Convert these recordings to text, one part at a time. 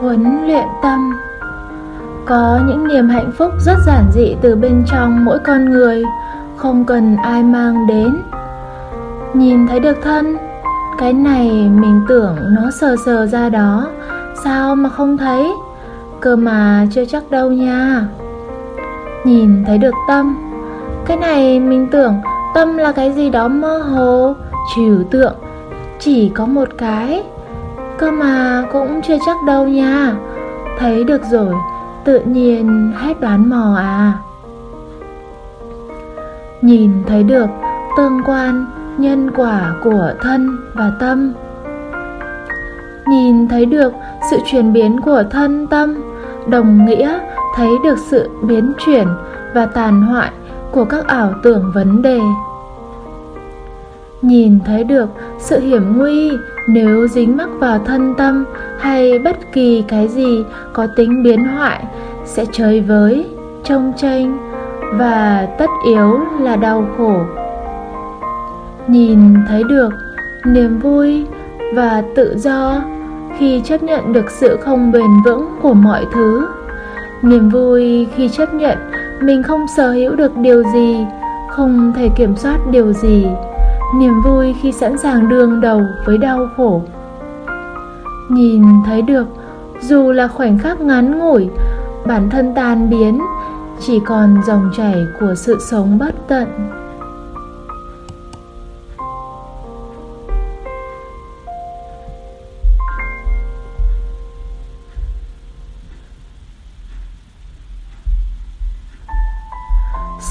huấn luyện tâm. Có những niềm hạnh phúc rất giản dị từ bên trong mỗi con người, không cần ai mang đến. Nhìn thấy được thân, cái này mình tưởng nó sờ sờ ra đó, sao mà không thấy? Cơ mà chưa chắc đâu nha. Nhìn thấy được tâm, cái này mình tưởng tâm là cái gì đó mơ hồ, trừu tượng. Chỉ có một cái cơ mà cũng chưa chắc đâu nha. Thấy được rồi, tự nhiên hết đoán mò à. Nhìn thấy được, tương quan, nhân quả của thân và tâm. Nhìn thấy được sự chuyển biến của thân tâm, đồng nghĩa thấy được sự biến chuyển và tàn hoại của các ảo tưởng vấn đề nhìn thấy được sự hiểm nguy, nếu dính mắc vào thân tâm hay bất kỳ cái gì có tính biến hoại, sẽ chơi với, trông tranh và tất yếu là đau khổ. Nhìn thấy được niềm vui và tự do khi chấp nhận được sự không bền vững của mọi thứ. Niềm vui khi chấp nhận mình không sở hữu được điều gì, không thể kiểm soát điều gì niềm vui khi sẵn sàng đương đầu với đau khổ. Nhìn thấy được, dù là khoảnh khắc ngắn ngủi, bản thân tan biến, chỉ còn dòng chảy của sự sống bất tận.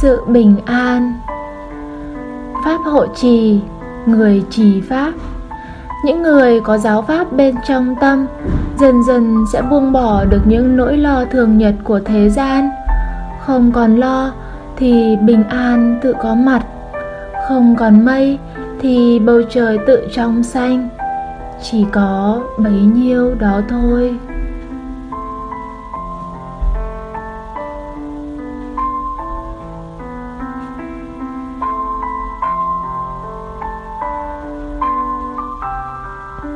Sự bình an pháp hộ trì, người trì pháp. Những người có giáo pháp bên trong tâm dần dần sẽ buông bỏ được những nỗi lo thường nhật của thế gian. Không còn lo thì bình an tự có mặt. Không còn mây thì bầu trời tự trong xanh. Chỉ có bấy nhiêu đó thôi.